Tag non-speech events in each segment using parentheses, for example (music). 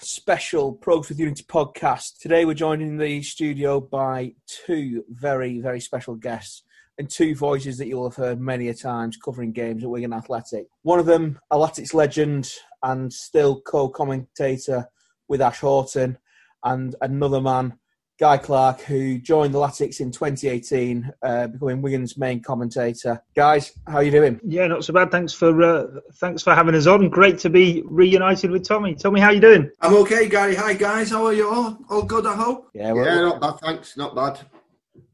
special Progress with Unity podcast. Today we're joined in the studio by two very, very special guests and two voices that you'll have heard many a times covering games at Wigan Athletic. One of them, a Latics legend and still co-commentator with Ash Horton, and another man Guy Clark, who joined the Latics in 2018, uh, becoming Wigan's main commentator. Guys, how are you doing? Yeah, not so bad. Thanks for uh, thanks for having us on. Great to be reunited with Tommy. Tommy, how you doing? I'm okay, Gary. Hi, guys. How are you all? All good, I hope. Yeah, yeah, not bad. Thanks. Not bad.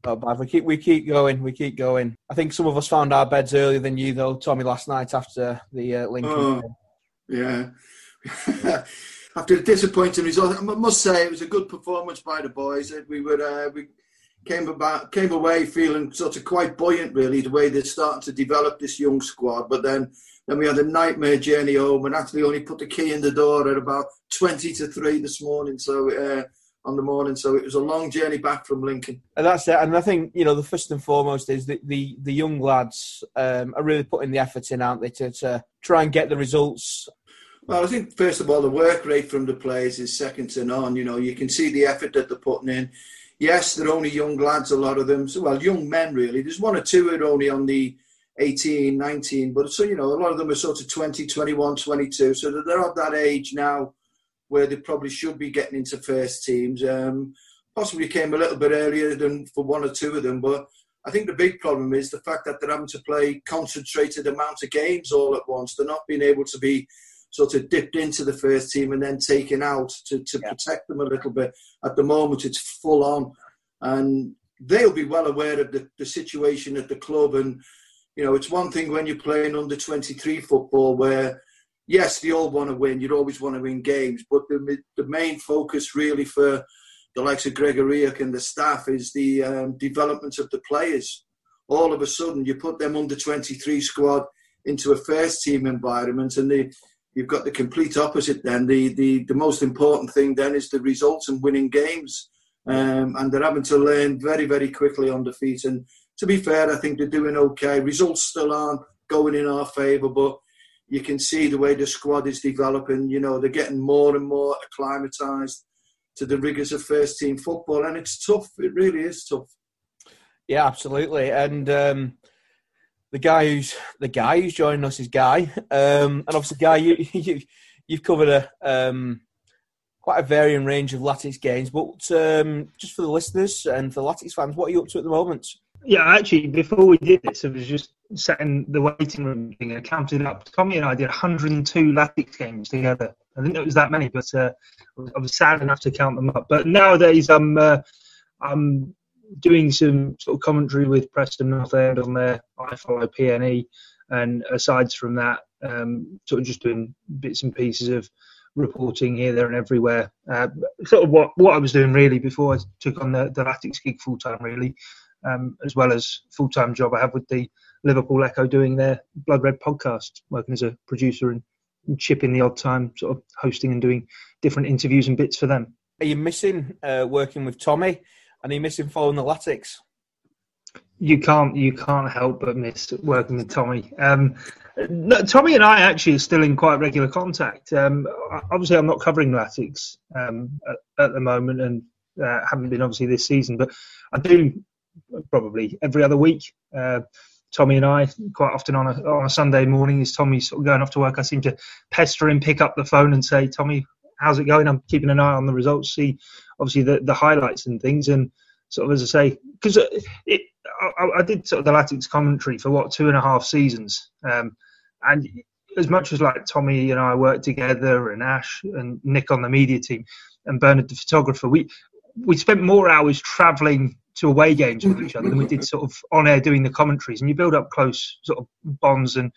Not bad. We keep we keep going. We keep going. I think some of us found our beds earlier than you, though, Tommy, last night after the uh, Lincoln. Oh, yeah. (laughs) after a disappointing result, I must say it was a good performance by the boys. We were uh, we came about came away feeling sort of quite buoyant, really, the way they're starting to develop this young squad. But then then we had a nightmare journey home, and actually only put the key in the door at about twenty to three this morning. So. Uh, on the morning, so it was a long journey back from Lincoln. And that's it. And I think you know the first and foremost is that the the young lads um, are really putting the effort in, aren't they, to, to try and get the results well, I think first of all, the work rate from the players is second to none. You know, you can see the effort that they're putting in. Yes, they're only young lads, a lot of them. So, well, young men really. There's one or two who are only on the 18, 19, but so you know, a lot of them are sort of 20, 21, 22. So they're at that age now where they probably should be getting into first teams. Um, possibly came a little bit earlier than for one or two of them, but I think the big problem is the fact that they're having to play concentrated amount of games all at once. They're not being able to be sort of dipped into the first team and then taken out to, to yeah. protect them a little bit. At the moment, it's full on. And they'll be well aware of the, the situation at the club. And, you know, it's one thing when you're playing under 23 football where, yes, you all want to win. You'd always want to win games. But the, the main focus really for the likes of Gregory and the staff is the um, development of the players. All of a sudden, you put them under 23 squad into a first team environment and they you've got the complete opposite then. The, the, the most important thing then is the results and winning games. Um, and they're having to learn very, very quickly on defeat. And to be fair, I think they're doing okay. Results still aren't going in our favour, but you can see the way the squad is developing. You know, they're getting more and more acclimatised to the rigours of first team football. And it's tough. It really is tough. Yeah, absolutely. And um, the guy who's the guy who's joining us is Guy, um, and obviously Guy, you, (laughs) you you've covered a um, quite a varying range of Latics games, but um, just for the listeners and for the Latics fans, what are you up to at the moment? Yeah, actually, before we did this, I was just sat in the waiting room thing and counted up. Tommy and I did 102 Latics games together. I didn't know it was that many, but uh, I was sad enough to count them up. But nowadays, I'm uh, I'm doing some sort of commentary with Preston North End on their iFollow PNE, and aside from that, um, sort of just doing bits and pieces of reporting here, there, and everywhere. Uh, sort of what what I was doing really before I took on the the Latics gig full time, really, um, as well as full time job I have with the Liverpool Echo doing their Blood Red podcast, working as a producer and, and chipping the odd time, sort of hosting and doing different interviews and bits for them. Are you missing uh, working with Tommy? And he missing following the Latics. You can't you can't help but miss working with Tommy. Um, no, Tommy and I actually are still in quite regular contact. Um, obviously, I'm not covering Latics um, at, at, the moment, and uh, haven't been obviously this season, but I do probably every other week. Uh, Tommy and I quite often on a on a Sunday morning, is Tommy sort of going off to work, I seem to pester him, pick up the phone, and say, "Tommy, how's it going? I'm keeping an eye on the results, see obviously the, the highlights and things, and sort of as I say, because uh, it, I, I, did sort of the Latics commentary for what two and a half seasons, um, and as much as like Tommy and I worked together, and Ash and Nick on the media team, and Bernard the photographer, we we spent more hours travelling to away games with each other than we did sort of on air doing the commentaries, and you build up close sort of bonds and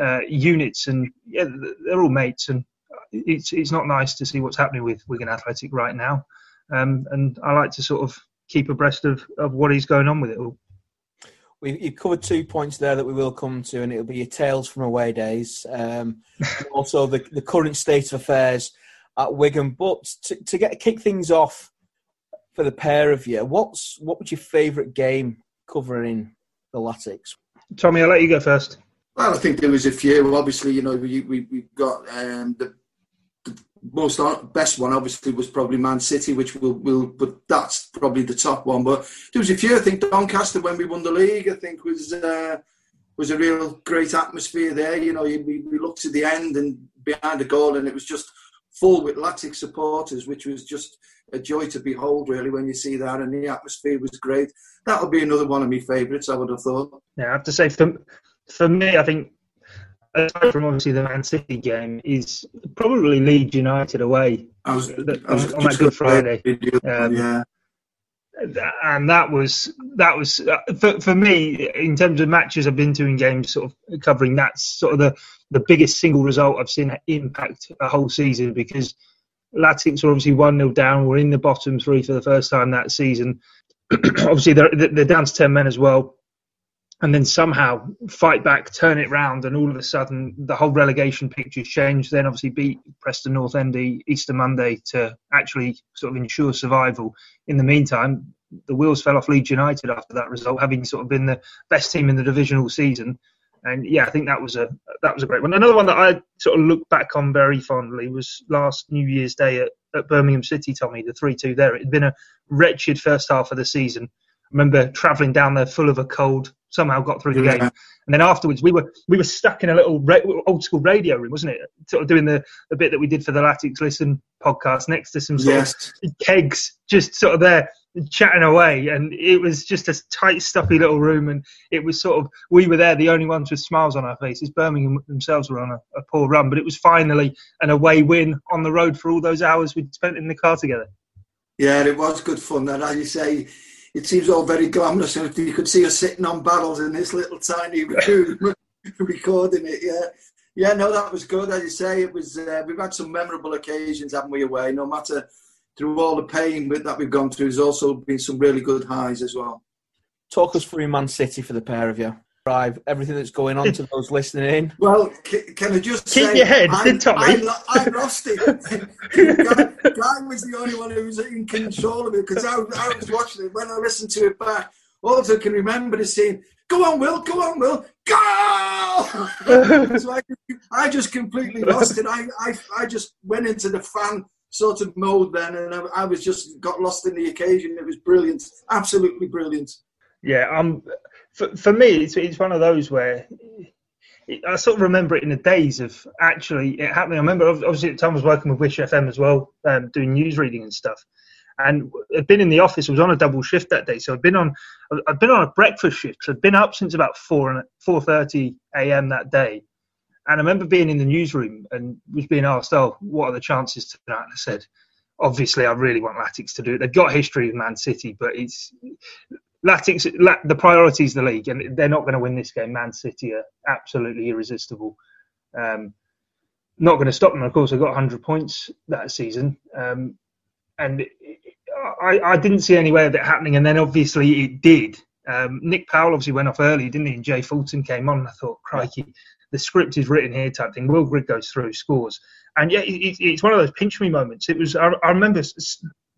uh, units, and yeah, they're all mates, and it's it's not nice to see what's happening with Wigan Athletic right now, um, and I like to sort of keep abreast of, of what is going on with it all. We, you've covered two points there that we will come to, and it'll be your tales from away days, um, (laughs) also the, the current state of affairs at Wigan. But to, to get kick things off for the pair of you, what's what was your favourite game covering the Latics? Tommy, I'll let you go first. Well, I think there was a few. Obviously, you know, we we we got um, the most best one obviously was probably Man City, which will will, but that's probably the top one. But there was a few. I think Doncaster when we won the league, I think was uh, was a real great atmosphere there. You know, we, we looked to the end and behind the goal, and it was just full with Latics supporters, which was just a joy to behold, really, when you see that. And the atmosphere was great. That'll be another one of my favourites, I would have thought. Yeah, I have to say, for, for me, I think, aside from obviously the Man City game, is probably Leeds United away I was, was on, that Good Friday. Um, yeah. And that was that was uh, for, for me in terms of matches I've been to in games, sort of covering. That's sort of the the biggest single result I've seen impact a whole season because Latics were obviously 1 0 down. We're in the bottom three for the first time that season. (clears throat) obviously, they're, they're down to 10 men as well. And then somehow fight back, turn it round, and all of a sudden the whole relegation picture's changed. Then obviously beat Preston North End Easter Monday to actually sort of ensure survival. In the meantime, the wheels fell off Leeds United after that result, having sort of been the best team in the division all season. And yeah, I think that was a that was a great one. Another one that I sort of look back on very fondly was last New Year's Day at, at Birmingham City. Tommy, the three two there. It had been a wretched first half of the season. Remember travelling down there full of a cold. Somehow got through the yeah. game, and then afterwards we were we were stuck in a little ra- old school radio room, wasn't it? Sort of doing the, the bit that we did for the Latics Listen podcast next to some sort yes. of kegs, just sort of there chatting away and it was just a tight stuffy little room and it was sort of we were there the only ones with smiles on our faces birmingham themselves were on a, a, poor run but it was finally an away win on the road for all those hours we'd spent in the car together yeah it was good fun that as you say it seems all very glamorous and you could see us sitting on barrels in this little tiny room (laughs) recording it yeah yeah no that was good as you say it was uh, we've had some memorable occasions haven't we away no matter through all the pain that we've gone through, there's also been some really good highs as well. Talk us through Man City for the pair of you. Drive everything that's going on to those listening in. (laughs) Well, can I just keep say, your head, I'm, Tommy? I'm, I'm rusty. (laughs) Guy, Guy was the only one who was in control of it because I, I was watching it when I listened to it back. All I can remember is saying, "Go on, Will! Go on, Will! Go!" (laughs) so I, I just completely lost it. I, I, I just went into the fan sort of mode then, and I, I, was just got lost in the occasion. It was brilliant, absolutely brilliant. Yeah, um, for, for me, it's, it's one of those where it, I sort of remember it in the days of actually it happening. I remember obviously at the time I was working with Wish FM as well, um, doing news reading and stuff. And I'd been in the office. I was on a double shift that day, so I'd been on. I'd been on a breakfast shift. So I'd been up since about four and four thirty a.m. that day, and I remember being in the newsroom and was being asked, "Oh, what are the chances tonight?" And I said, "Obviously, I really want Latics to do it. They've got history with Man City, but it's Latics. The priority is the league, and they're not going to win this game. Man City are absolutely irresistible. Um, not going to stop them. Of course, they got 100 points that season, um, and I, I, didn't see any way of it happening. And then obviously it did. Um, Nick Powell obviously went off early, didn't he? And Jay Fulton came on. And I thought, crikey, the script is written here type thing. Will Grigg goes through, scores, and yeah, it, it's one of those pinch me moments. It was I, I, remember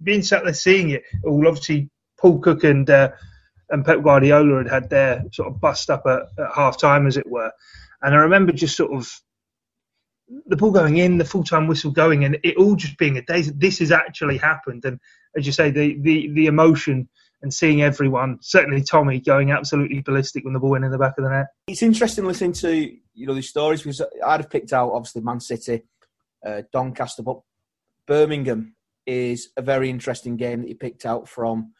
being sat there seeing it. All obviously Paul Cook and uh, and Pep Guardiola had had their sort of bust up at, at half time, as it were, and I remember just sort of the ball going in, the full time whistle going, and it all just being a day. This has actually happened, and as you say, the the the emotion and seeing everyone, certainly Tommy, going absolutely ballistic when the ball went in the back of the net. It's interesting listening to you know these stories because I'd have picked out obviously Man City, uh, Doncaster, but Birmingham is a very interesting game that you picked out from.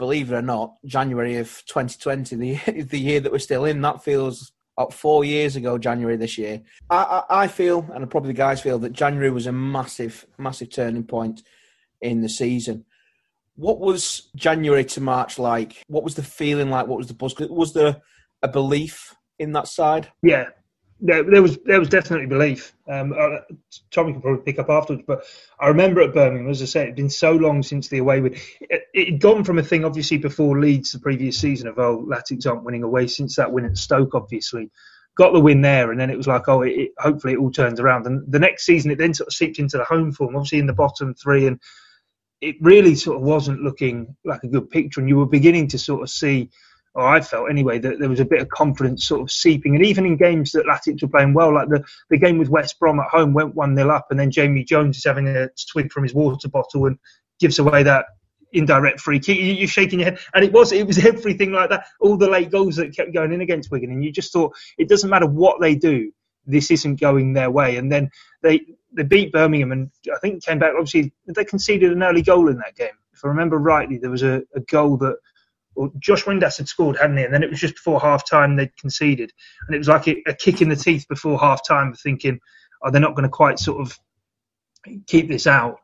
Believe it or not, January of 2020, the (laughs) the year that we're still in, that feels about four years ago, January this year. I, I, I feel, and probably the guys feel, that January was a massive, massive turning point in the season. What was January to March like? What was the feeling like? What was the buzz? Was there a belief in that side? Yeah, there, there was there was definitely belief. Um, uh, Tommy can probably pick up afterwards, but I remember at Birmingham, as I say, it'd been so long since the away win. It, had gone from a thing, obviously, before Leeds the previous season of oh, Latics aren't winning away since that win at Stoke, obviously. Got the win there, and then it was like, oh, it, it, hopefully it all turns around. And the next season, it then sort of seeped into the home form, obviously in the bottom three, and it really sort of wasn't looking like a good picture, and you were beginning to sort of see or I felt anyway, that there was a bit of confidence sort of seeping. And even in games that Latics were playing well, like the, the game with West Brom at home went 1 0 up, and then Jamie Jones is having a swig from his water bottle and gives away that indirect free kick. You're shaking your head, and it was it was (laughs) everything like that. All the late goals that kept going in against Wigan, and you just thought it doesn't matter what they do, this isn't going their way. And then they they beat Birmingham, and I think came back. Obviously, they conceded an early goal in that game. If I remember rightly, there was a, a goal that well, Josh Windass had scored, hadn't he? And then it was just before half time they'd conceded, and it was like a, a kick in the teeth before half time, thinking, "Oh, they're not going to quite sort of keep this out."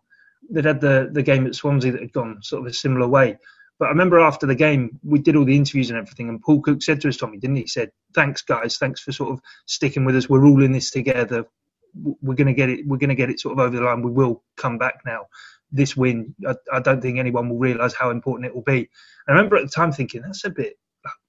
They'd had the the game at Swansea that had gone sort of a similar way. But I remember after the game, we did all the interviews and everything, and Paul Cook said to us, Tommy, didn't he? He said, "Thanks, guys. Thanks for sort of sticking with us. We're all in this together. We're going to get it. We're going to get it sort of over the line. We will come back now. This win, I, I don't think anyone will realise how important it will be." I remember at the time thinking, "That's a bit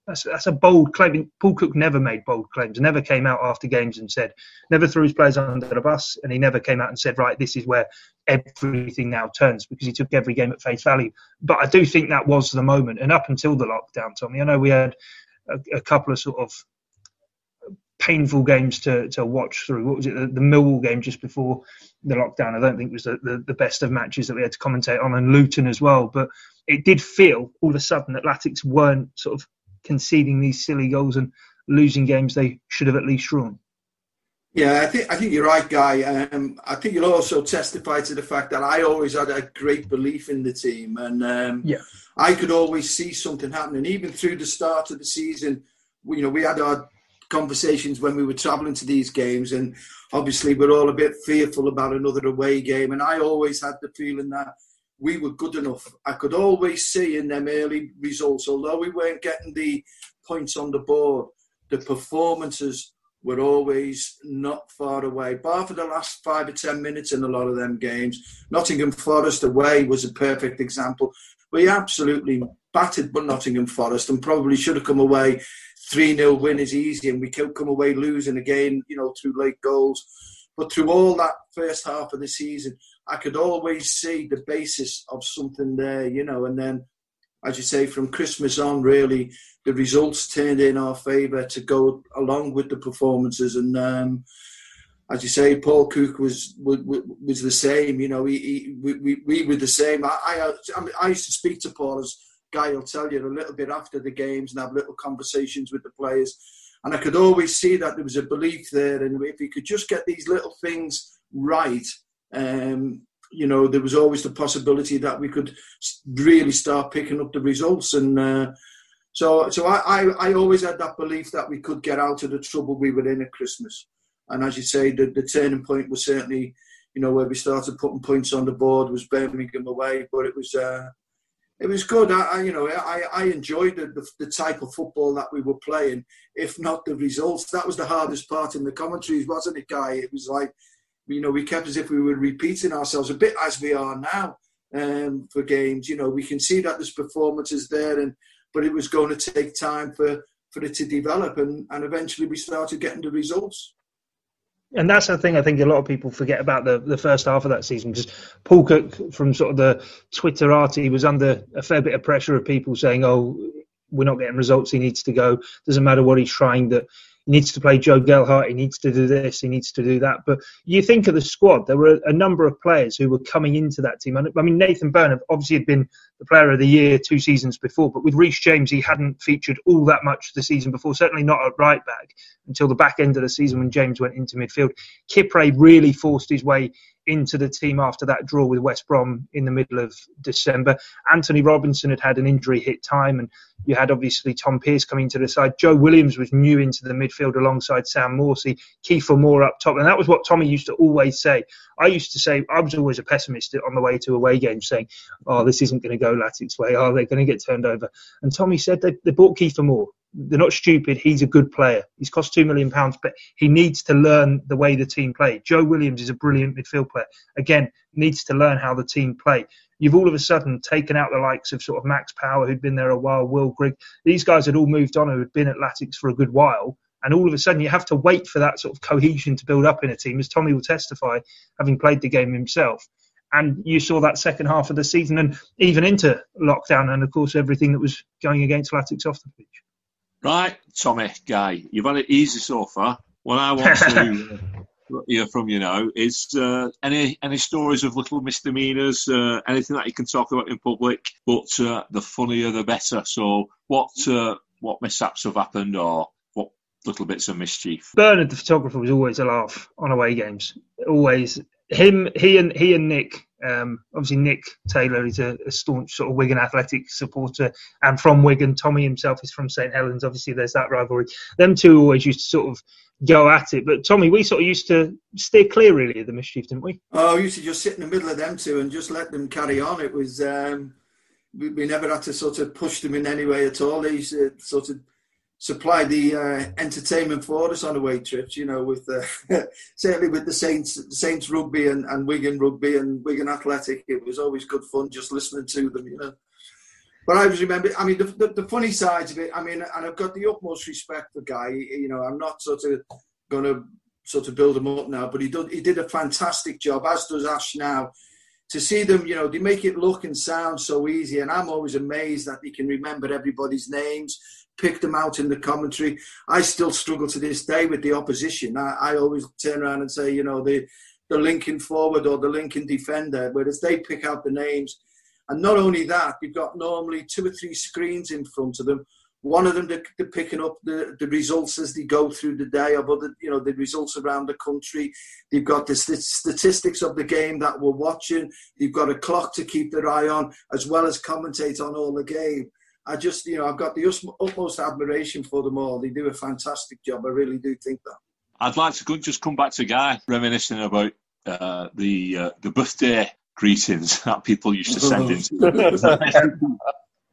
that's, that's a bold claim. Paul Cook never made bold claims, never came out after games and said, never threw his players under the bus, and he never came out and said, right, this is where everything now turns because he took every game at face value. But I do think that was the moment. And up until the lockdown, Tommy, I know we had a, a couple of sort of painful games to, to watch through. What was it? The, the Millwall game just before the lockdown. I don't think was the, the, the, best of matches that we had to commentate on, and Luton as well. But it did feel all of a sudden that Latics weren't sort of conceding these silly goals and losing games they should have at least drawn. Yeah, I think I think you're right, Guy. Um, I think you'll also testify to the fact that I always had a great belief in the team, and um, yeah, I could always see something happening. Even through the start of the season, you know, we had our conversations when we were travelling to these games, and obviously we're all a bit fearful about another away game. And I always had the feeling that we were good enough. I could always see in them early results, although we weren't getting the points on the board, the performances were always not far away. Bar for the last five or ten minutes in a lot of them games. Nottingham Forest away was a perfect example. We absolutely battered but Nottingham Forest and probably should have come away 3 0 win is easy and we could come away losing again, you know, through late goals. But through all that first half of the season, I could always see the basis of something there, you know. And then, as you say, from Christmas on, really, the results turned in our favour to go along with the performances. And um, as you say, Paul Cook was was, was the same. You know, he, he, we, we were the same. I, I, I used to speak to Paul as Guy will tell you a little bit after the games and have little conversations with the players. And I could always see that there was a belief there, and if he could just get these little things right, um, you know, there was always the possibility that we could really start picking up the results. And uh, so, so I, I, I, always had that belief that we could get out of the trouble we were in at Christmas. And as you say, the, the turning point was certainly, you know, where we started putting points on the board was Birmingham away. But it was, uh, it was good. I, I, you know, I, I enjoyed the, the, the, type of football that we were playing, if not the results. That was the hardest part in the commentaries, wasn't it, Guy? It was like, you know, we kept as if we were repeating ourselves a bit as we are now um, for games. You know, we can see that there's performances there, and but it was going to take time for, for it to develop, and, and eventually we started getting the results and that's the thing I think a lot of people forget about the, the first half of that season because Paul Cook from sort of the Twitterati was under a fair bit of pressure of people saying, "Oh, we're not getting results. He needs to go. Doesn't matter what he's trying. That needs to play Joe Gelhardt. He needs to do this. He needs to do that. But you think of the squad, there were a number of players who were coming into that team. I mean, Nathan Byrne obviously had been the player of the year two seasons before, but with Reece James, he hadn't featured all that much the season before, certainly not at right back until the back end of the season when James went into midfield. Kipre really forced his way into the team after that draw with West Brom in the middle of December. Anthony Robinson had had an injury hit time, and you had obviously Tom Pearce coming to the side. Joe Williams was new into the midfield alongside Sam Morsy, Kiefer Moore up top, and that was what Tommy used to always say. I used to say I was always a pessimist on the way to away games, saying, "Oh, this isn't going to go Latics way. Oh, they're going to get turned over." And Tommy said they, they bought Kiefer Moore they're not stupid. He's a good player. He's cost two million pounds, but he needs to learn the way the team play. Joe Williams is a brilliant midfield player. Again, needs to learn how the team play. You've all of a sudden taken out the likes of sort of Max Power, who'd been there a while, Will Grigg. These guys had all moved on, who had been at Latics for a good while, and all of a sudden you have to wait for that sort of cohesion to build up in a team, as Tommy will testify, having played the game himself. and you saw that second half of the season and even into lockdown, and of course everything that was going against Latics off the pitch. Right, Tommy, Guy, you've had it easy so far. What I want to (laughs) hear from you now is uh, any any stories of little misdemeanors, uh, anything that you can talk about in public, but uh, the funnier the better. So, what uh, what mishaps have happened, or what little bits of mischief? Bernard, the photographer, was always a laugh on away games. Always him, he and he and Nick. Um, obviously, Nick Taylor is a, a, staunch sort of Wigan Athletic supporter, and from Wigan. Tommy himself is from St Helens. Obviously, there's that rivalry. Them two always used to sort of go at it. But Tommy, we sort of used to steer clear really of the mischief, didn't we? Oh, we used to just sit in the middle of them two and just let them carry on. It was um, we, we, never had to sort of push them in any way at all. They used to sort of supply the uh, entertainment for us on away trips. You know, with uh, (laughs) certainly with the Saints, Saints rugby and, and Wigan rugby and Wigan Athletic, it was always good fun just listening to them. You know. But I always remember, I mean, the, the, the, funny sides of it, I mean, and I've got the utmost respect for Guy. You know, I'm not sort of going to sort of build him up now, but he did, he did a fantastic job, as does Ash now. To see them, you know, they make it look and sound so easy. And I'm always amazed that he can remember everybody's names, pick them out in the commentary. I still struggle to this day with the opposition. I, I always turn around and say, you know, the, the Lincoln forward or the Lincoln defender, whereas they pick out the names and not only that, you've got normally two or three screens in front of them. One of them, they're, they're picking up the, the results as they go through the day of other, you know, the results around the country. They've got the st- statistics of the game that we're watching. They've got a clock to keep their eye on, as well as commentate on all the game. I just, you know, I've got the utmost admiration for them all. They do a fantastic job. I really do think that. I'd like to just come back to Guy reminiscing about uh, the uh, the birthday greetings (laughs) that people used to send in. (laughs)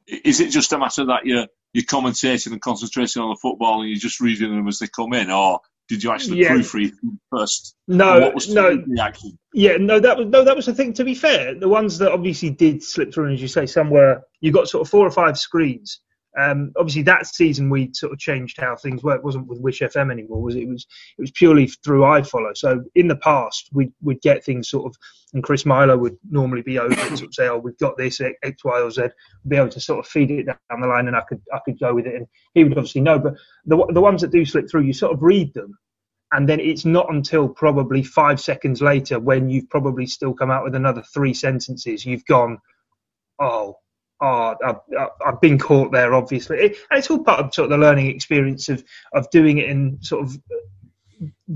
Is it just a matter that you're you're commentating and concentrating on the football and you're just reading them as they come in, or did you actually yeah. proofread first? No, what was no. Reaction? Yeah, no, that was no, that was the thing. To be fair, the ones that obviously did slip through, as you say, somewhere you got sort of four or five screens um, obviously, that season we sort of changed how things were. It wasn't with Wish FM anymore. Was it? was it was purely through iFollow. So in the past, we would get things sort of, and Chris Milo would normally be over to sort of say, "Oh, we've got this X, Y, or Z." Be able to sort of feed it down the line, and I could I could go with it, and he would obviously know. But the the ones that do slip through, you sort of read them, and then it's not until probably five seconds later when you've probably still come out with another three sentences, you've gone, "Oh." I've, I've, been caught there, obviously. It, and it's all part of sort of the learning experience of, of doing it and sort of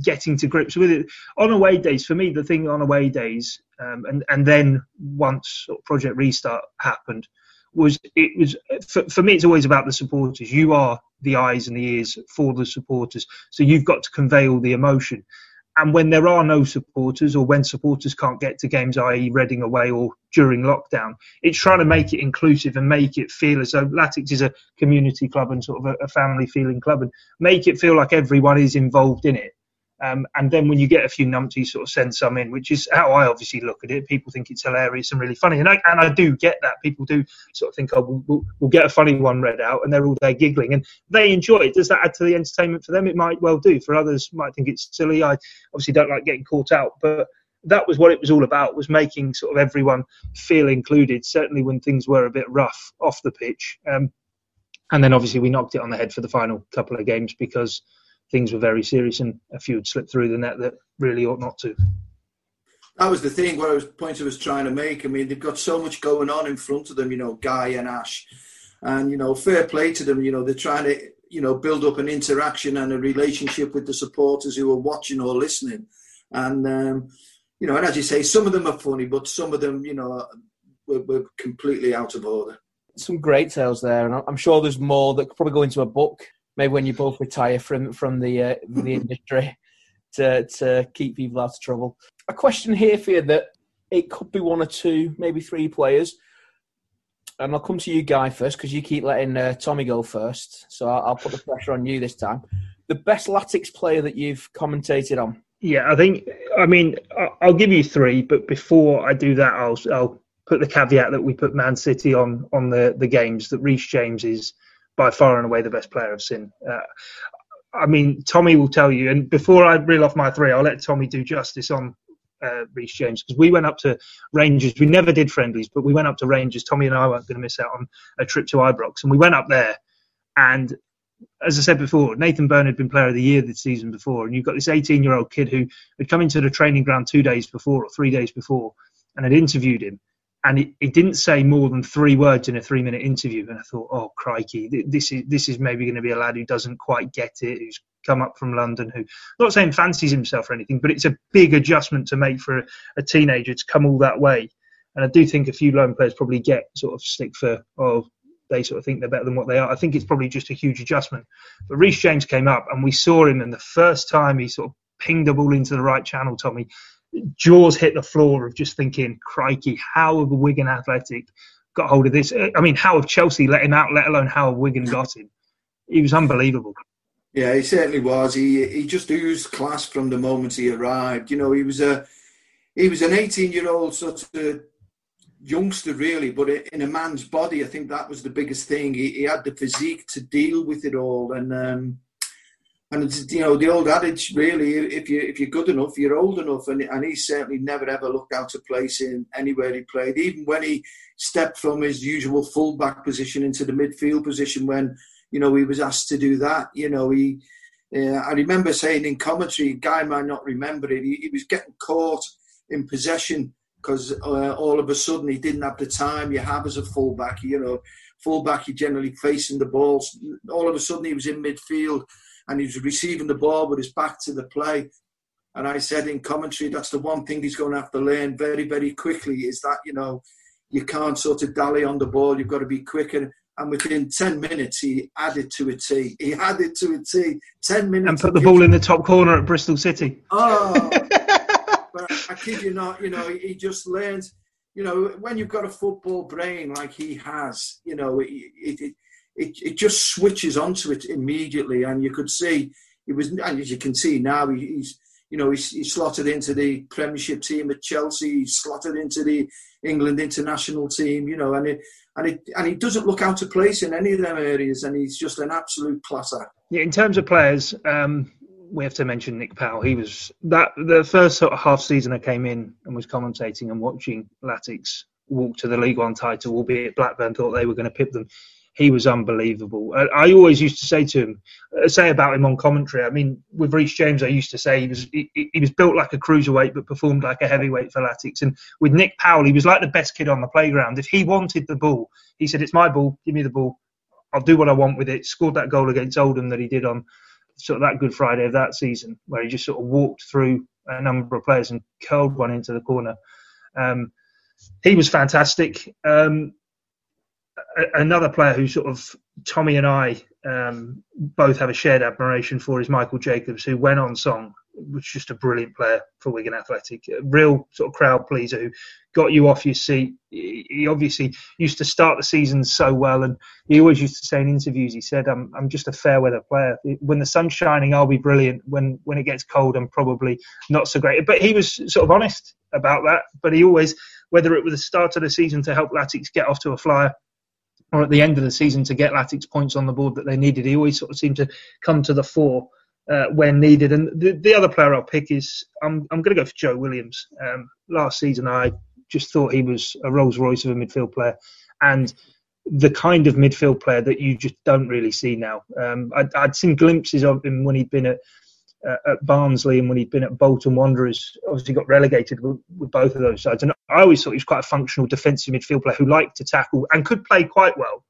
getting to grips with it. On away days, for me, the thing on away days, um, and, and then once sort of Project Restart happened, was it was for, for me, it's always about the supporters. You are the eyes and the ears for the supporters. So you've got to convey all the emotion. And when there are no supporters, or when supporters can't get to games, i.e., Reading away or during lockdown, it's trying to make it inclusive and make it feel as though Latics is a community club and sort of a, a family feeling club, and make it feel like everyone is involved in it. Um, and then when you get a few numpties, sort of send some in, which is how I obviously look at it. People think it's hilarious and really funny, and I and I do get that. People do sort of think, oh, we'll, we'll, we'll get a funny one read out, and they're all there giggling, and they enjoy it. Does that add to the entertainment for them? It might well do. For others, might think it's silly. I obviously don't like getting caught out, but that was what it was all about was making sort of everyone feel included certainly when things were a bit rough off the pitch um, and then obviously we knocked it on the head for the final couple of games because things were very serious and a few had slipped through the net that really ought not to. That was the thing. What I was point I was trying to make. I mean, they've got so much going on in front of them. You know, Guy and Ash, and you know, fair play to them. You know, they're trying to you know build up an interaction and a relationship with the supporters who are watching or listening. And um, you know, and as you say, some of them are funny, but some of them, you know, were, were completely out of order. Some great tales there, and I'm sure there's more that could probably go into a book maybe when you both retire from from the uh, the industry (laughs) to to keep people out of trouble. A question here for you that it could be one or two, maybe three players. And I'll come to you, Guy, first because you keep letting uh, Tommy go first. So I'll, I'll, put the pressure on you this time. The best Latics player that you've commentated on? Yeah, I think. I mean, I'll give you three, but before I do that, I'll I'll put the caveat that we put Man City on on the the games. That Reece James is by far and away the best player I've seen. Uh, I mean, Tommy will tell you, and before I reel off my three, I'll let Tommy do justice on uh, Reece James because we went up to Rangers. We never did friendlies, but we went up to Rangers. Tommy and I weren't going to miss out on a trip to Ibrox, and we went up there. And as I said before, Nathan Byrne had been Player of the Year the season before, and you've got this 18-year-old kid who had come into the training ground two days before or three days before, and had interviewed him, and he, he didn't say more than three words in a three-minute interview. And I thought, oh crikey, this is this is maybe going to be a lad who doesn't quite get it, who's come up from London, who not saying fancies himself or anything, but it's a big adjustment to make for a, a teenager to come all that way. And I do think a few lone players probably get sort of stick for, oh, they sort of think they're better than what they are. I think it's probably just a huge adjustment. But Reece James came up and we saw him, and the first time he sort of pinged the ball into the right channel, Tommy, jaws hit the floor of just thinking, crikey, how have Wigan Athletic got hold of this? I mean, how have Chelsea let him out, let alone how have Wigan got him? He was unbelievable. Yeah, he certainly was. He he just oozed class from the moment he arrived. You know, he was a he was an 18 year old sort of youngster, really, but in a man's body. I think that was the biggest thing. He, he had the physique to deal with it all, and um, and it's you know the old adage, really, if you if you're good enough, you're old enough, and and he certainly never ever looked out of place in anywhere he played, even when he stepped from his usual fullback position into the midfield position when you know, he was asked to do that. You know, he. Uh, I remember saying in commentary, guy might not remember it. He, he was getting caught in possession because uh, all of a sudden he didn't have the time you have as a fullback. You know, fullback you generally facing the balls. All of a sudden he was in midfield and he was receiving the ball with his back to the play. And I said in commentary, that's the one thing he's going to have to learn very, very quickly is that you know you can't sort of dally on the ball. You've got to be quicker and within 10 minutes he added to a T. He added to a T. 10 minutes. And put the ball in the top corner at Bristol City. Oh, (laughs) but I kid you not, you know, he just learned, you know, when you've got a football brain like he has, you know, it, it, it, it just switches onto it immediately. And you could see, he was, and as you can see now, he's, you know, he's, he's slotted into the Premiership team at Chelsea, he's slotted into the England international team, you know, and it, and he and he doesn't look out of place in any of them areas, and he's just an absolute class. Yeah, in terms of players, um, we have to mention Nick Powell. He was that the first sort of half season I came in and was commentating and watching Latics walk to the League One title, albeit Blackburn thought they were going to pip them he was unbelievable. I, I, always used to say to him, uh, say about him on commentary. I mean, with Reece James, I used to say he was he, he, was built like a cruiserweight, but performed like a heavyweight for Latics. And with Nick Powell, he was like the best kid on the playground. If he wanted the ball, he said, "It's my ball. Give me the ball. I'll do what I want with it." Scored that goal against Oldham that he did on sort of that Good Friday of that season, where he just sort of walked through a number of players and curled one into the corner. Um, he was fantastic. Um, another player who sort of Tommy and I um, both have a shared admiration for is Michael Jacobs, who went on song, was just a brilliant player for Wigan Athletic, a real sort of crowd pleaser who got you off your seat. He obviously used to start the season so well, and he always used to say in interviews, he said, "I'm I'm just a fair weather player. When the sun's shining, I'll be brilliant. When when it gets cold, I'm probably not so great." But he was sort of honest about that. But he always, whether it was the start of the season to help Latics get off to a flyer or at the end of the season to get Latics points on the board that they needed. He always sort of seemed to come to the fore uh, when needed. And the, the other player I'll pick is I'm, I'm going to go for Joe Williams. Um, last season, I just thought he was a Rolls Royce of a midfield player. And the kind of midfield player that you just don't really see now. Um, I'd, I'd, seen glimpses of him when he'd been at uh, at Barnsley and when he'd been at Bolton Wanderers, obviously got relegated with, with, both of those sides. And I always thought he was quite a functional defensive midfield player who liked to tackle and could play quite well.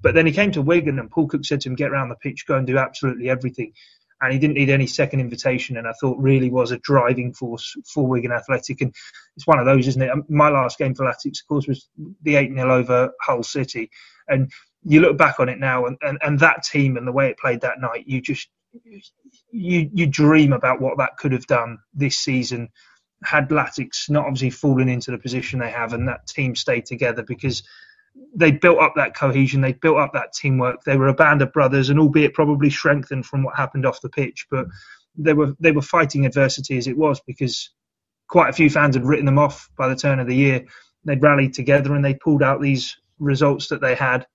But then he came to Wigan and Paul Cook said to him, get around the pitch, go and do absolutely everything. And he didn't need any second invitation, and I thought really was a driving force for Wigan Athletic. And it's one of those, isn't it? Um, my last game for Latics, of course, was the 8 0 over Hull City. And you look back on it now, and, and, and that team and the way it played that night, you just you you dream about what that could have done this season had Latics not obviously fallen into the position they have and that team stayed together because they built up that cohesion, they built up that teamwork. They were a band of brothers, and albeit probably strengthened from what happened off the pitch, but they were they were fighting adversity as it was because quite a few fans had written them off by the turn of the year. They'd rallied together and they pulled out these results that they had.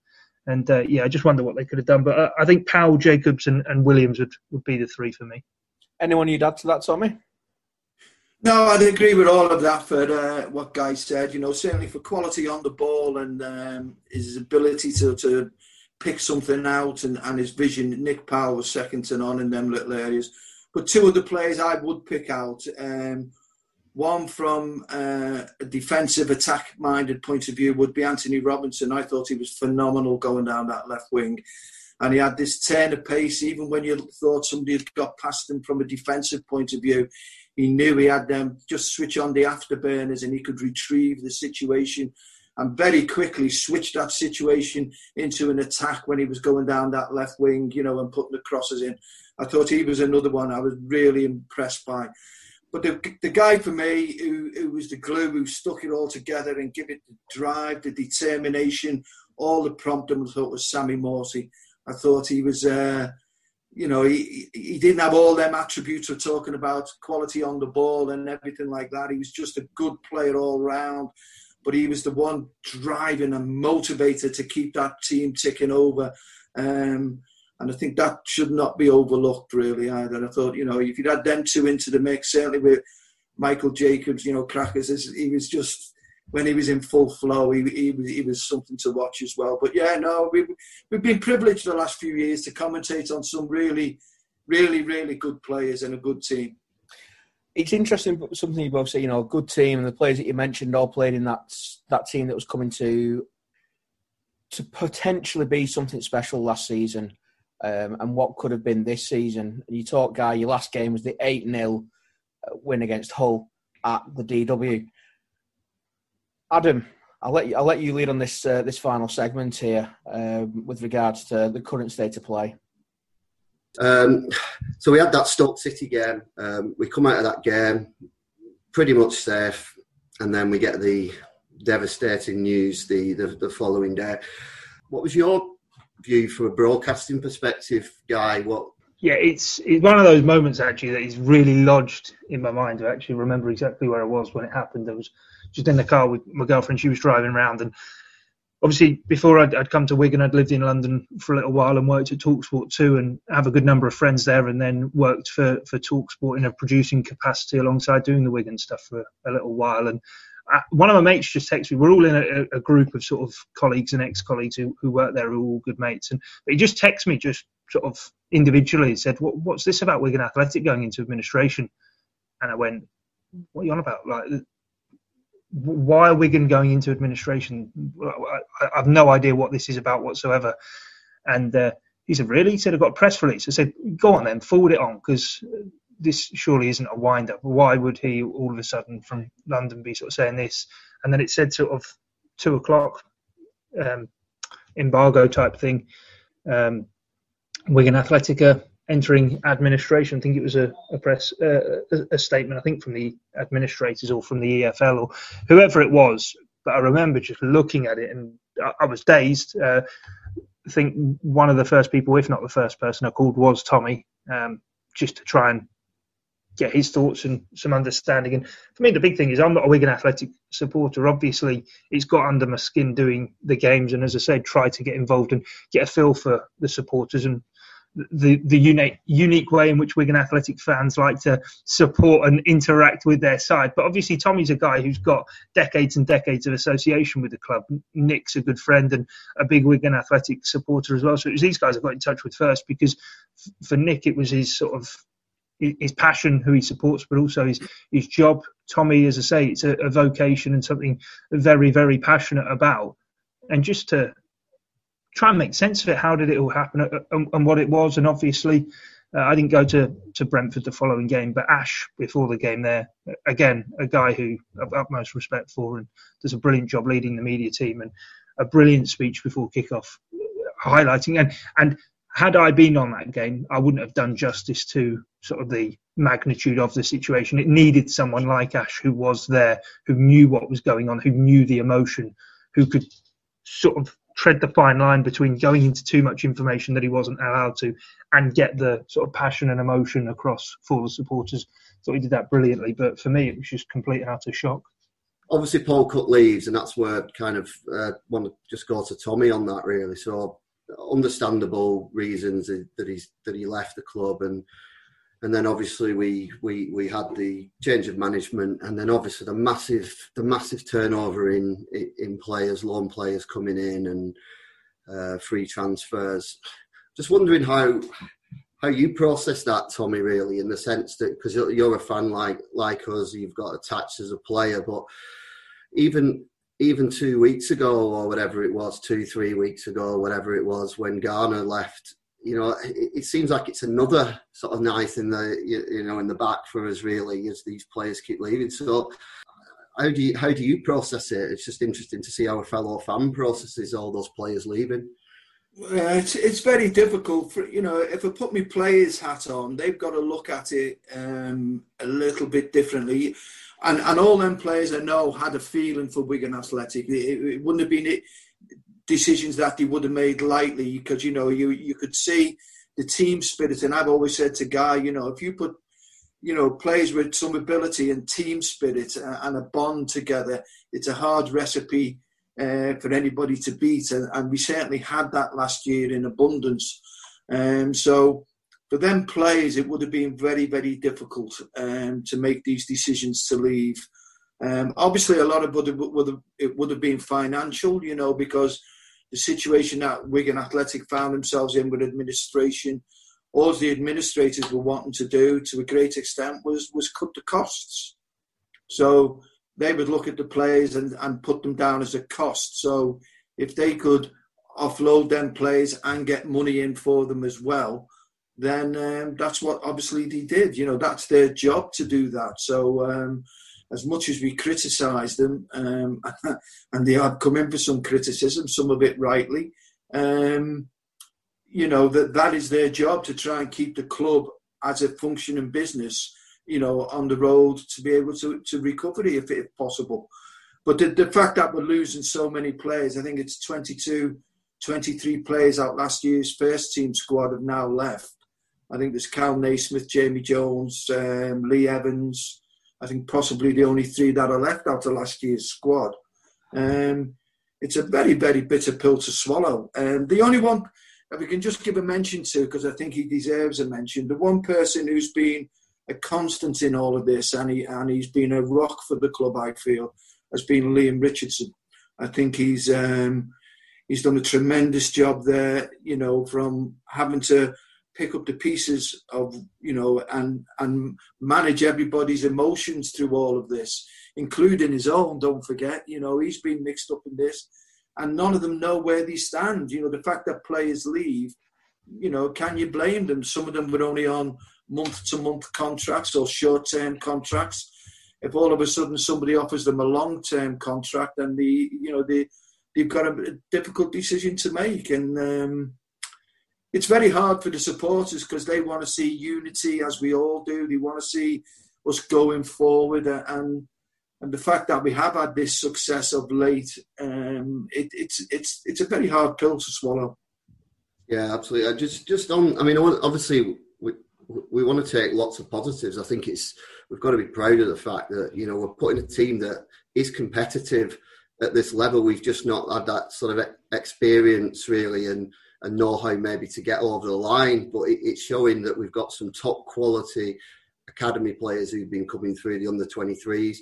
And uh, yeah, I just wonder what they could have done. But uh, I think Powell, Jacobs, and, and Williams would, would be the three for me. Anyone you'd add to that, Tommy? No, I'd agree with all of that for uh, what Guy said. You know, certainly for quality on the ball and um, his ability to, to pick something out and, and his vision. Nick Powell was second to none in them little areas. But two of the players I would pick out. Um, one from uh, a defensive attack minded point of view would be Anthony Robinson. I thought he was phenomenal going down that left wing. And he had this turn of pace, even when you thought somebody had got past him from a defensive point of view. He knew he had them just switch on the afterburners and he could retrieve the situation and very quickly switch that situation into an attack when he was going down that left wing, you know, and putting the crosses in. I thought he was another one I was really impressed by. But the, the guy for me who, who was the glue, who stuck it all together and give it the drive, the determination, all the prompting, I thought was Sammy Morsy. I thought he was, uh, you know, he, he didn't have all them attributes of talking about quality on the ball and everything like that. He was just a good player all round, but he was the one driving and motivated to keep that team ticking over. Um, and I think that should not be overlooked really either. I thought, you know, if you'd had them two into the mix, certainly with Michael Jacobs, you know, Crackers, he was just when he was in full flow, he, he, was, he was something to watch as well. But yeah, no, we, we've been privileged the last few years to commentate on some really, really, really good players and a good team. It's interesting, something you both say, you know, a good team, and the players that you mentioned all played in that that team that was coming to to potentially be something special last season um, and what could have been this season. You talk, Guy, your last game was the 8 0 uh, win against Hull at the DW. Adam, I'll let you, I'll let you lead on this uh, this final segment here um, with regards to the current state of play. Um, so we had that Stoke City game. Um, we come out of that game pretty much safe, and then we get the devastating news the, the, the following day. What was your view from a broadcasting perspective, Guy? What? Yeah, it's it's one of those moments actually that is really lodged in my mind I actually remember exactly where I was when it happened. I was just in the car with my girlfriend. She was driving around, and obviously before I'd, I'd, come to Wigan, I'd lived in London for a little while and worked at Talksport too, and have a good number of friends there, and then worked for for Talksport in a producing capacity alongside doing the Wigan stuff for a little while, and one of my mates just texted me. We're all in a, a group of sort of colleagues and ex-colleagues who, who work there, who are all good mates. And he just texted me, just sort of individually, and said, what, "What's this about Wigan Athletic going into administration?" And I went, "What are you on about? Like, why are Wigan going into administration? I, have no idea what this is about whatsoever." And uh, he said, "Really?" He said, "I've got a press release." I said, "Go on then, forward it on, because this surely isn't a wind up. Why would he all of a sudden from London be sort of saying this? And then it said sort of two o'clock um, embargo type thing. Um, Wigan Athletica entering administration. I think it was a, a press uh, a, a, statement. I think from the administrators or from the EFL or whoever it was. But I remember just looking at it and I, I was dazed. Uh, I think one of the first people, if not the first person I called, was Tommy, um, just to try and get his thoughts and some understanding. And for me, the big thing is I'm not a Wigan Athletic supporter. Obviously, it's got under my skin doing the games, and as I said, try to get involved and get a feel for the supporters and the the unique unique way in which Wigan Athletic fans like to support and interact with their side. But obviously, Tommy's a guy who's got decades and decades of association with the club. Nick's a good friend and a big Wigan Athletic supporter as well. So it was these guys I got in touch with first because for Nick it was his sort of his passion, who he supports, but also his his job. Tommy, as I say, it's a, a vocation and something very, very passionate about. And just to try and make sense of it, how did it all happen and, uh, uh, and what it was? And obviously, uh, I didn't go to, to Brentford the following game, but Ash before the game there, again, a guy who I've utmost respect for and does a brilliant job leading the media team and a brilliant speech before kickoff, highlighting and and had I been on that game, I wouldn't have done justice to sort of the magnitude of the situation. It needed someone like Ash who was there, who knew what was going on, who knew the emotion, who could sort of tread the fine line between going into too much information that he wasn't allowed to and get the sort of passion and emotion across for the supporters. So he did that brilliantly. But for me, it was just complete and utter shock. Obviously, Paul Cook leaves, and that's where kind of uh, want to just go to Tommy on that really. So understandable reasons that he's that he left the club and and then obviously we we we had the change of management, and then obviously the massive the massive turnover in in players, loan players coming in, and uh, free transfers. Just wondering how how you process that, Tommy. Really, in the sense that because you're a fan like like us, you've got attached as a player, but even even two weeks ago or whatever it was, two three weeks ago, whatever it was, when Garner left you know, it, it, seems like it's another sort of knife in the you, you, know in the back for us really as these players keep leaving. So how do you how do you process it? It's just interesting to see how a fellow fan processes all those players leaving. It's it's very difficult for you know if I put my players hat on, they've got to look at it um, a little bit differently. And, and all them players I know had a feeling for Wigan Athletic. It, it wouldn't have been decisions that he would have made lightly because you know you you could see the team spirit. And I've always said to Guy you know if you put you know players with some ability and team spirit and a bond together it's a hard recipe uh, for anybody to beat. And, and, we certainly had that last year in abundance. Um, so for them players it would have been very very difficult um, to make these decisions to leave um, obviously a lot of it would have, it would have been financial you know because the situation that Wigan Athletic found themselves in with administration, all the administrators were wanting to do to a great extent was was cut the costs. So they would look at the players and, and put them down as a cost. So if they could offload them players and get money in for them as well, then um, that's what obviously they did. You know, that's their job to do that. So um, as much as we criticise them, um, (laughs) and they have come in for some criticism, some of it rightly, um, you know, that that is their job to try and keep the club as a functioning business, you know, on the road to be able to, to recovery if, if possible. But the, the fact that we're losing so many players, I think it's 22, 23 players out last year's first team squad have now left. I think there's Kal Naismith, Jamie Jones, um, Lee Evans, I think possibly the only three that are left out of last year's squad. Um, it's a very, very bitter pill to swallow. Um, the only one, that we can just give a mention to, because I think he deserves a mention, the one person who's been a constant in all of this and, he, and he's been a rock for the club, I feel, has been Liam Richardson. I think he's um, he's done a tremendous job there, you know, from having to pick up the pieces of you know and and manage everybody's emotions through all of this including his own don't forget you know he's been mixed up in this. And none of them know where they stand you know the fact that players leave you know can you blame them? Some of them were only on month to month contracts or short term contracts. If all of a sudden somebody offers them a long term contract then the you know they they've got a difficult decision to make. And um, it's very hard for the supporters because they want to see unity, as we all do. They want to see us going forward, and and the fact that we have had this success of late, um, it, it's it's it's a very hard pill to swallow. Yeah, absolutely. I just just on. I mean, obviously, we we want to take lots of positives. I think it's we've got to be proud of the fact that you know we're putting a team that is competitive at this level. We've just not had that sort of experience really, and and know how maybe to get over the line. But it, it's showing that we've got some top quality academy players who've been coming through the under 23s.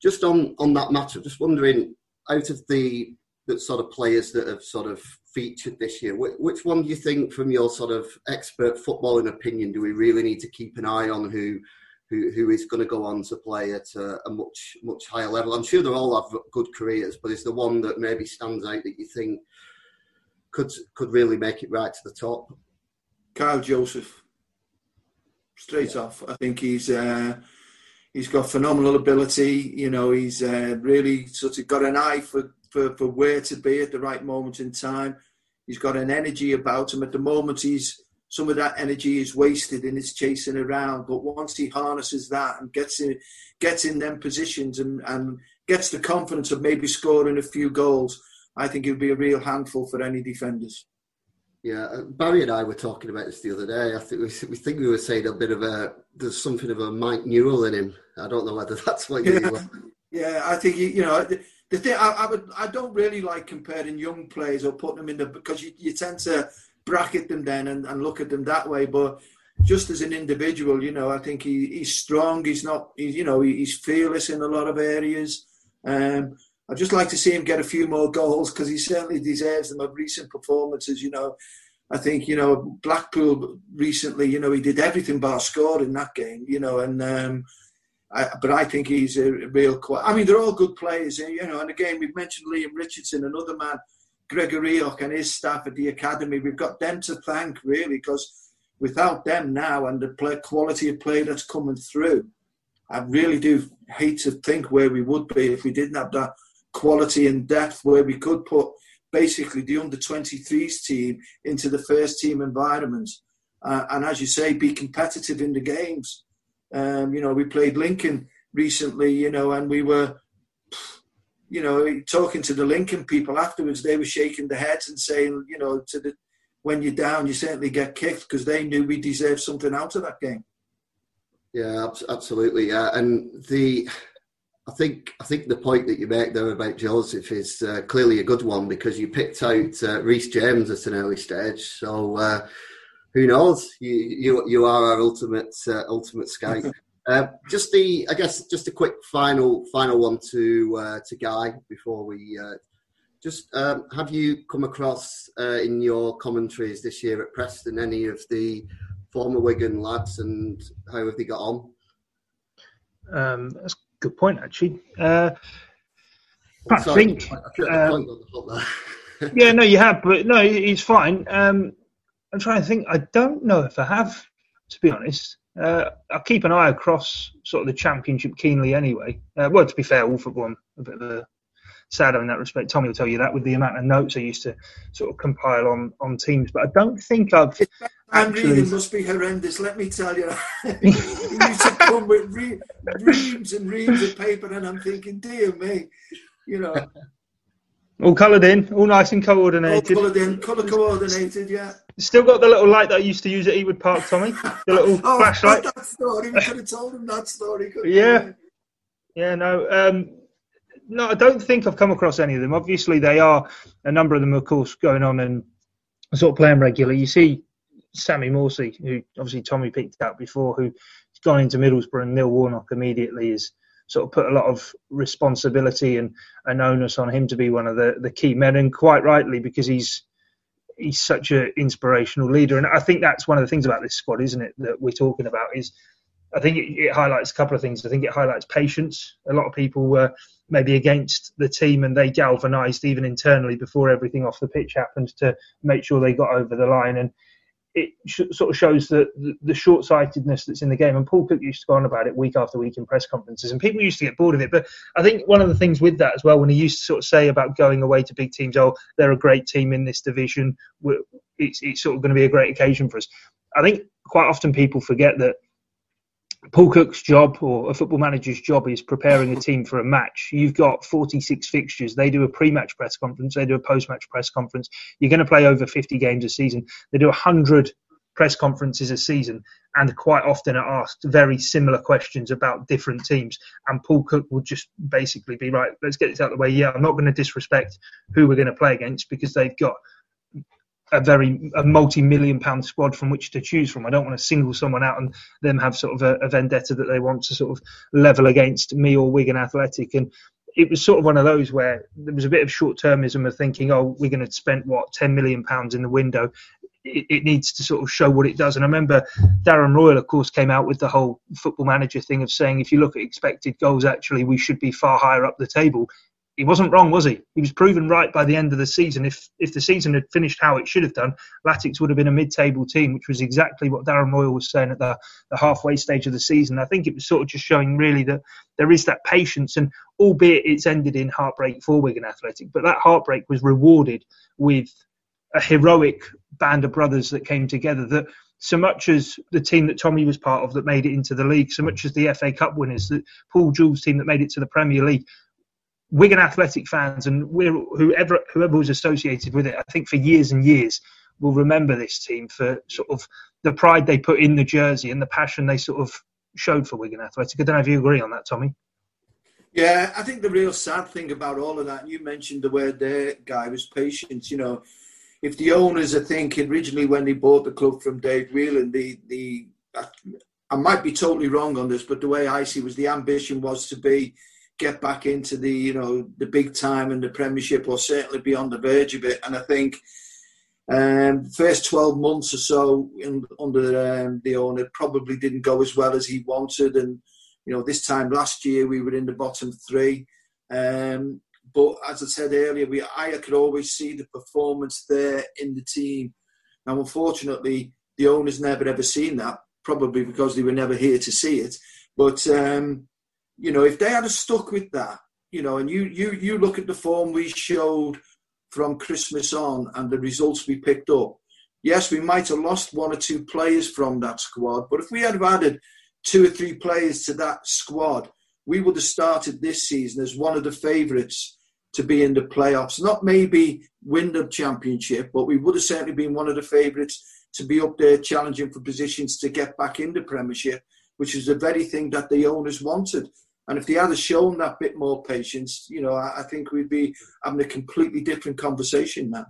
Just on, on that matter, just wondering out of the, the sort of players that have sort of featured this year, which, which one do you think, from your sort of expert footballing opinion, do we really need to keep an eye on who? Who, who is going to go on to play at a, a much much higher level? I'm sure they all have good careers, but is the one that maybe stands out that you think could could really make it right to the top. Kyle Joseph, straight yeah. off. I think he's uh, he's got phenomenal ability. You know, he's uh, really sort of got an eye for, for for where to be at the right moment in time. He's got an energy about him. At the moment, he's some of that energy is wasted in his chasing around. But once he harnesses that and gets in, gets in them positions and, and gets the confidence of maybe scoring a few goals, I think it would be a real handful for any defenders. Yeah, uh, Barry and I were talking about this the other day. I think we, we think we were saying a bit of a there's something of a Mike Newell in him. I don't know whether (laughs) that's what you. Yeah, (laughs) yeah I think you, you know the, the thing. I, I, would I don't really like comparing young players or putting them in the because you, you tend to bracket them then and, and look at them that way. But just as an individual, you know, I think he, he's strong. He's not, he's, you know, he's fearless in a lot of areas. Um, I'd just like to see him get a few more goals because he certainly deserves them of recent performances. You know, I think you know Blackpool recently. You know, he did everything bar score in that game. You know, and um, I, but I think he's a real. I mean, they're all good players. You know, and again, we've mentioned Liam Richardson, another man, Gregory and his staff at the academy. We've got them to thank really because without them now and the play, quality of play that's coming through, I really do hate to think where we would be if we didn't have that quality and depth where we could put basically the under 23s team into the first team environment. Uh, and as you say, be competitive in the games. Um, you know, we played Lincoln recently, you know, and we were, you know, talking to the Lincoln people afterwards, they were shaking their heads and saying, you know, to the when you're down, you certainly get kicked because they knew we deserved something out of that game. Yeah, absolutely. Yeah, and the I think I think the point that you make there about Joseph is uh, clearly a good one because you picked out uh, Reece James at an early stage. So uh, who knows? You you you are our ultimate uh, ultimate scout. (laughs) Uh, just the I guess just a quick final final one to uh, to Guy before we just um, have you come across uh, in your commentaries this year at Preston any of the former Wigan lads, and how have they got on? Um, that's a good point, actually. Uh, I think. Um, (laughs) yeah, no, you have, but no, he's fine. Um, I'm trying to think. I don't know if I have, to be honest. Uh, I keep an eye across sort of the championship keenly anyway. Uh, well, to be fair, all football, a bit of a sadder in that respect. Tommy will tell you that with the amount of notes I used to sort of compile on on teams. But I don't think I've. Actually... reading must be horrendous. Let me tell you, (laughs) you used to come with re- reams and reams of paper, and I'm thinking, dear me, you know. All coloured in, all nice and coordinated. All coloured in, colour coordinated, yeah. Still got the little light that I used to use at Ewood Park, Tommy. The little (laughs) oh, flashlight. That story. We could have told him that story. Yeah. Yeah, no. Um, no, I don't think I've come across any of them. Obviously, they are a number of them, of course, going on and sort of playing regularly. You see Sammy Morsy, who obviously Tommy picked out before, who's gone into Middlesbrough, and Neil Warnock immediately is sort of put a lot of responsibility and, and onus on him to be one of the, the key men, and quite rightly because he's he's such an inspirational leader. And I think that's one of the things about this squad, isn't it, that we're talking about is I think it, it highlights a couple of things. I think it highlights patience. A lot of people were maybe against the team and they galvanised even internally before everything off the pitch happened to make sure they got over the line. And it sh- sort of shows the, the, the short sightedness that's in the game. And Paul Cook used to go on about it week after week in press conferences, and people used to get bored of it. But I think one of the things with that as well, when he used to sort of say about going away to big teams, oh, they're a great team in this division, it's, it's sort of going to be a great occasion for us. I think quite often people forget that Paul Cook's job or a football manager's job is preparing a team for a match. You've got 46 fixtures. They do a pre-match press conference. They do a post-match press conference. You're going to play over 50 games a season. They do 100 press conferences a season and quite often are asked very similar questions about different teams. And Paul Cook would just basically be right, let's get this out of the way. Yeah, I'm not going to disrespect who we're going to play against because they've got a very a multi-million pound squad from which to choose from. I don't want to single someone out and them have sort of a, a, vendetta that they want to sort of level against me or Wigan Athletic. And it was sort of one of those where there was a bit of short-termism of thinking, oh, we're going to spend what 10 million pounds in the window. It, it, needs to sort of show what it does. And I remember Darren Royle, of course, came out with the whole football manager thing of saying if you look at expected goals, actually we should be far higher up the table he wasn't wrong, was he? He was proven right by the end of the season. If if the season had finished how it should have done, Latics would have been a mid-table team, which was exactly what Darren Royle was saying at the, the halfway stage of the season. I think it was sort of just showing really that there is that patience, and albeit it's ended in heartbreak for Wigan Athletic, but that heartbreak was rewarded with a heroic band of brothers that came together. That so much as the team that Tommy was part of that made it into the league, so much as the FA Cup winners, that Paul Jewell's team that made it to the Premier League, Wigan Athletic fans and whoever whoever was associated with it, I think for years and years will remember this team for sort of the pride they put in the jersey and the passion they sort of showed for Wigan Athletic. I don't know if you agree on that, Tommy. Yeah, I think the real sad thing about all of that, you mentioned the word there, guy, was patience. You know, if the owners, I think, originally when they bought the club from Dave Whelan, the the I might be totally wrong on this, but the way I see was the ambition was to be get back into the you know the big time and the Premiership, or certainly be on the verge of it. And I think um, first twelve months or so in, under um, the owner probably didn't go as well as he wanted, and you know this time last year we were in the bottom three. Um, but as I said earlier, we I could always see the performance there in the team. Now, unfortunately, the owners never ever seen that, probably because they were never here to see it. But um, you know, if they had stuck with that, you know, and you you you look at the form we showed from Christmas on and the results we picked up. Yes, we might have lost one or two players from that squad, but if we had added two or three players to that squad, we would have started this season as one of the favourites to be in the playoffs. Not maybe win the championship, but we would have certainly been one of the favourites to be up there challenging for positions to get back in the Premiership, which is the very thing that the owners wanted. And if they had shown that bit more patience, you know, I, I think we'd be having a completely different conversation now.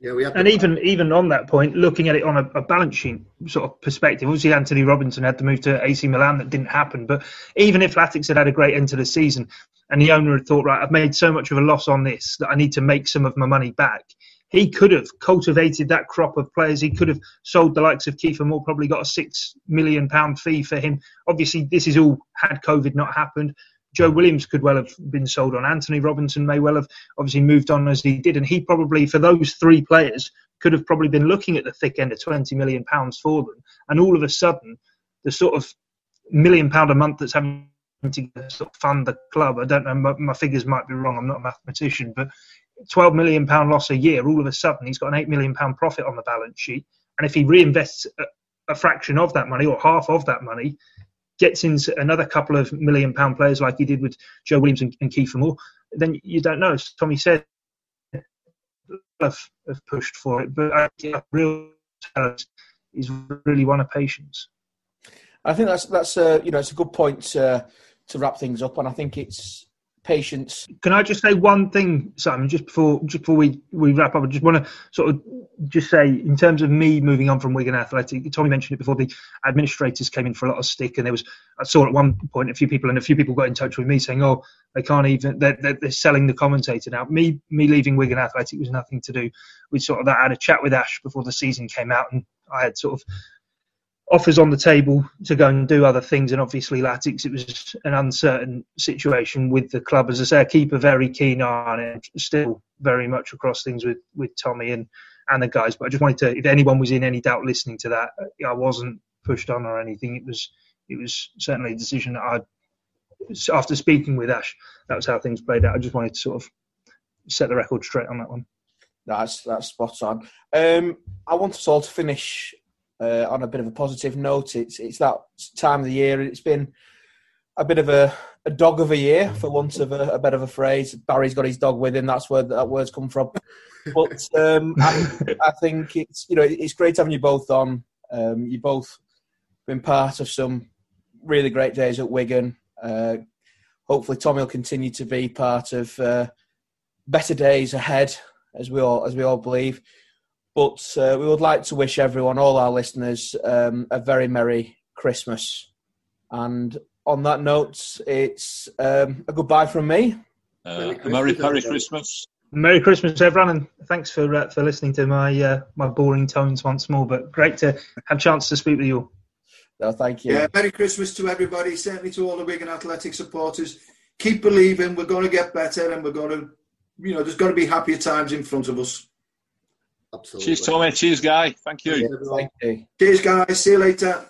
Yeah, we have and even even on that point, looking at it on a, a, balance sheet sort of perspective, obviously Antonee Robinson had to move to AC Milan, that didn't happen. But even if Latics had had a great end to the season, and the owner had thought, right, I've made so much of a loss on this that I need to make some of my money back, he could have cultivated that crop of players. He could have sold the likes of Kiefer Moore, probably got a six million pound fee for him. Obviously, this is all had COVID not happened. Joe Williams could well have been sold on. Antonee Robinson may well have obviously moved on as he did, and he probably for those three players could have probably been looking at the thick end of 20 million pounds for them. And all of a sudden, the sort of million pound a month that's having to sort of fund the club. I don't know, my, my, figures might be wrong. I'm not a mathematician, but 12 million pound loss a year. All of a sudden, he's got an eight million pound profit on the balance sheet, and if he reinvests a, a fraction of that money or half of that money, gets into another couple of million pound players like he did with Joe Williams and, and Kiefer Moore, then you don't know. As Tommy said, have, have pushed for it, but I think real talent is really one of patience. I think that's that's a you know it's a good point to, to wrap things up, and I think it's patience. Can I just say one thing, Simon, just before just before we, we wrap up? I just want to sort of just say, in terms of me moving on from Wigan Athletic, Tommy mentioned it before. The administrators came in for a lot of stick, and there was I saw at one point a few people, and a few people got in touch with me saying, "Oh, they can't even they're, they're, selling the commentator now." Me me leaving Wigan Athletic was nothing to do with sort of that. I had a chat with Ash before the season came out, and I had sort of offers on the table to go and do other things. And obviously, Latics, it was an uncertain situation with the club. As I say, I keep a very keen eye on it, still very much across things with, with Tommy and, and the guys. But I just wanted to, if anyone was in any doubt listening to that, I wasn't pushed on or anything. It was it was certainly a decision that I, after speaking with Ash, that was how things played out. I just wanted to sort of set the record straight on that one. That's that's spot on. Um, I want us all to finish uh, on a bit of a positive note. It's it's that time of the year. And it's been a bit of a, a dog of a year, for want of a, a bit of a phrase. Barry's got his dog with him. That's where that word's come from. But um, I, I, think it's you know it's great having you both on. Um, you both been part of some really great days at Wigan. Uh, hopefully, Tommy will continue to be part of uh, better days ahead, as we all as we all believe. But uh, we would like to wish everyone, all our listeners, um, a very Merry Christmas. And on that note, it's um, a goodbye from me. Uh, Merry, Merry Christmas. Merry Christmas, everyone, and thanks for uh, for listening to my uh, my boring tones once more. But great to have a chance to speak with you. No, thank you. Yeah, Merry Christmas to everybody. Certainly to all the Wigan Athletic supporters. Keep believing. We're going to get better, and we're going to, you know, there's going to be happier times in front of us. Absolutely. Cheers, Tommy. Cheers, Guy. Thank you. Thank you. Cheers, guys. See you later.